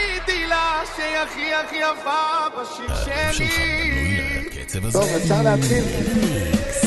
עשיתי לה שהיא הכי הכי יפה בשיר שלי. טוב, אפשר להתחיל.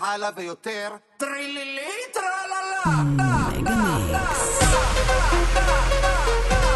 הלאה ויותר. טרילילי טרללה. to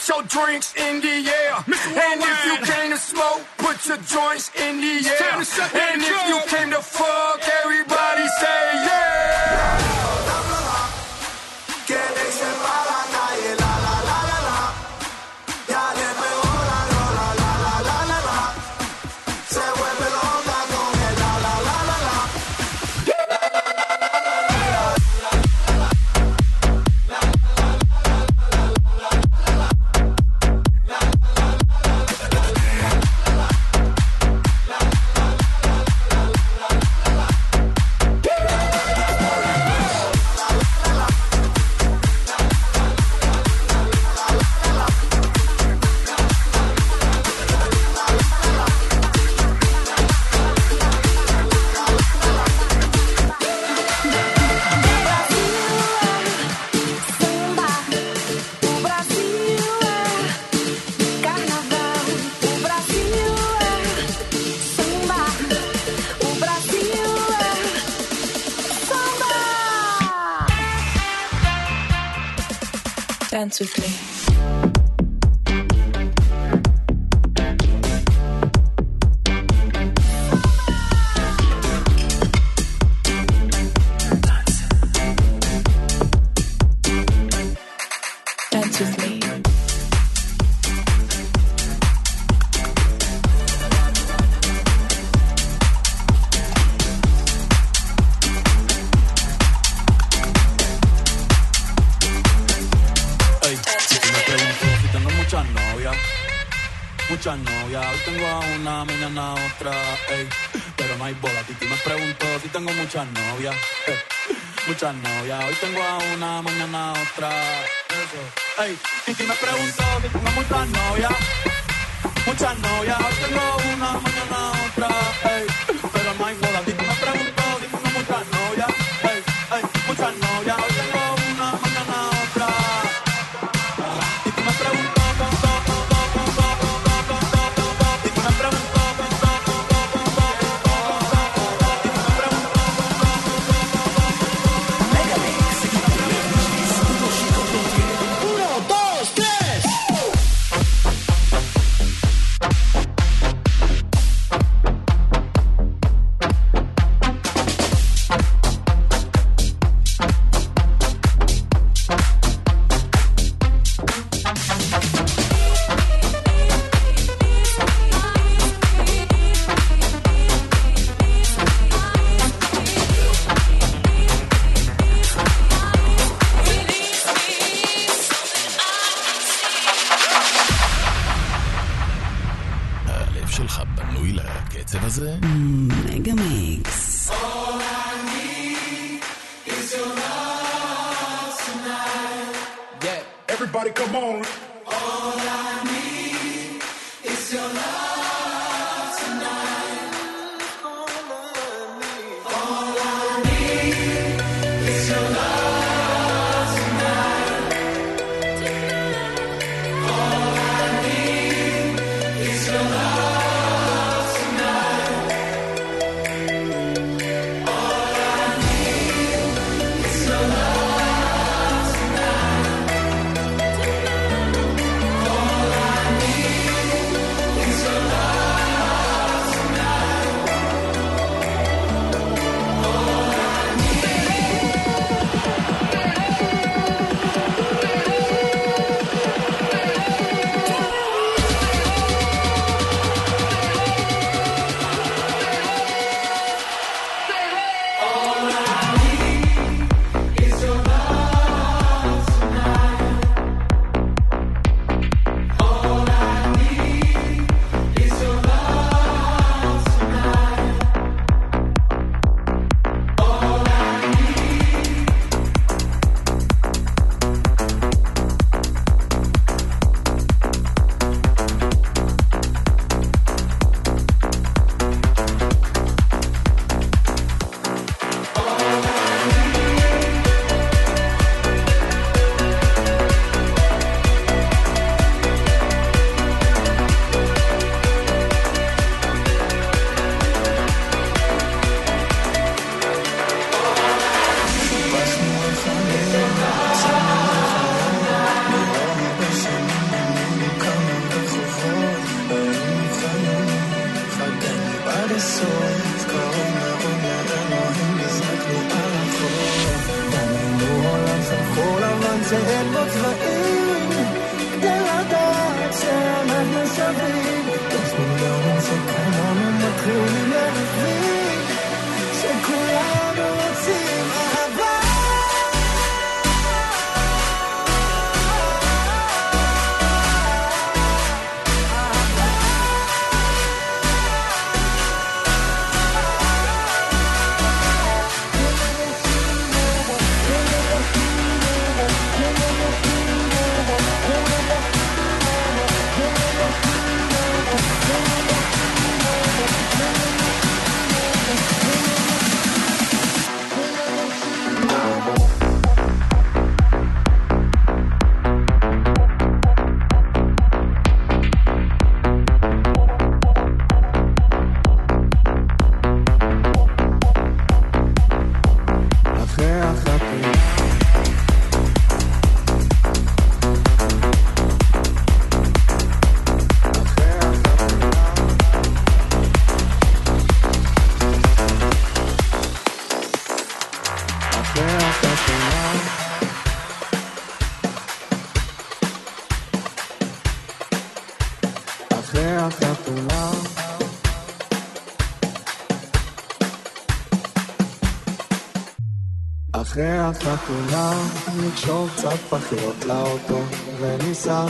put your drinks in the air. And if you came to smoke, put your joints in the air. And if you came to fuck, everybody say yeah. Muchas novias. Hoy tengo a una, mañana otra. Ey, pero no hay bola. Titi me pregunto si tengo muchas novias. Ey, muchas novias. Hoy tengo a una, mañana a otra. Ey, Titi me pregunto si tengo muchas novias. Muchas novias. Hoy tengo una, mañana a otra. Ey, pero no hay bola. Titi אחרי החתונה נקשור קצת פחיות לאוטו וניסע,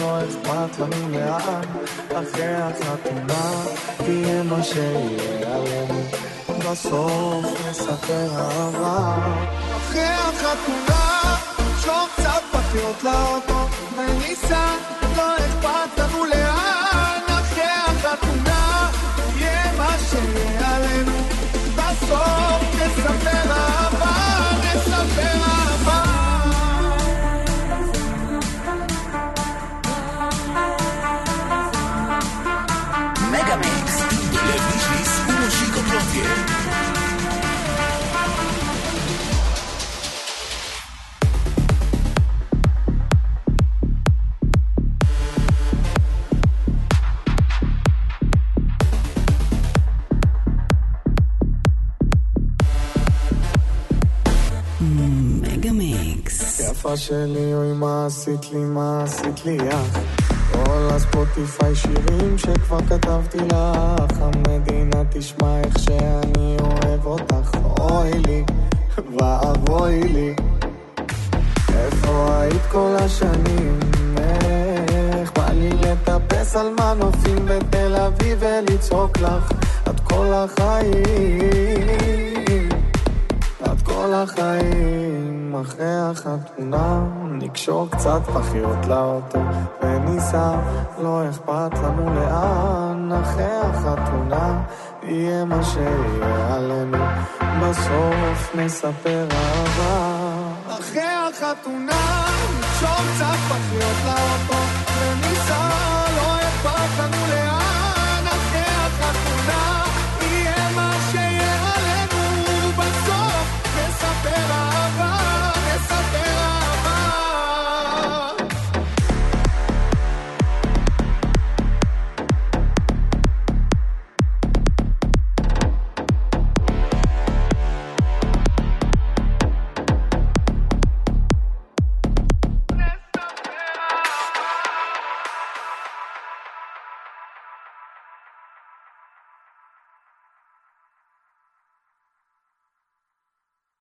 לא אכפת לנו לאן. אחרי החתונה תהיה מה שיהיה עלינו. בסוף נספר אהבה. אחרי החתונה נקשור קצת פחיות לאוטו וניסע, לא אכפת לנו לאן. אחרי החתונה תהיה מה שיהיה עלינו. בסוף נספר אהבה, נספר שלי, אוי מה עשית לי, מה עשית לי, אח. כל הספוטיפיי שירים שכבר כתבתי לך, המדינה תשמע איך שאני אוהב אותך, אוי לי, ואבוי לי. איפה היית כל השנים? איך בא לי לטפס על מנופים בתל אביב ולצעוק לך עד כל החיים. עד כל החיים, אחרי החתונה, נקשור קצת פחיות לאוטו, וניסע, לא אכפת לנו לאן, אחרי החתונה, יהיה מה שיהיה עלינו, בסוף נספר אהבה. אחרי החתונה, נקשור קצת פחיות לאוטו, וניסע,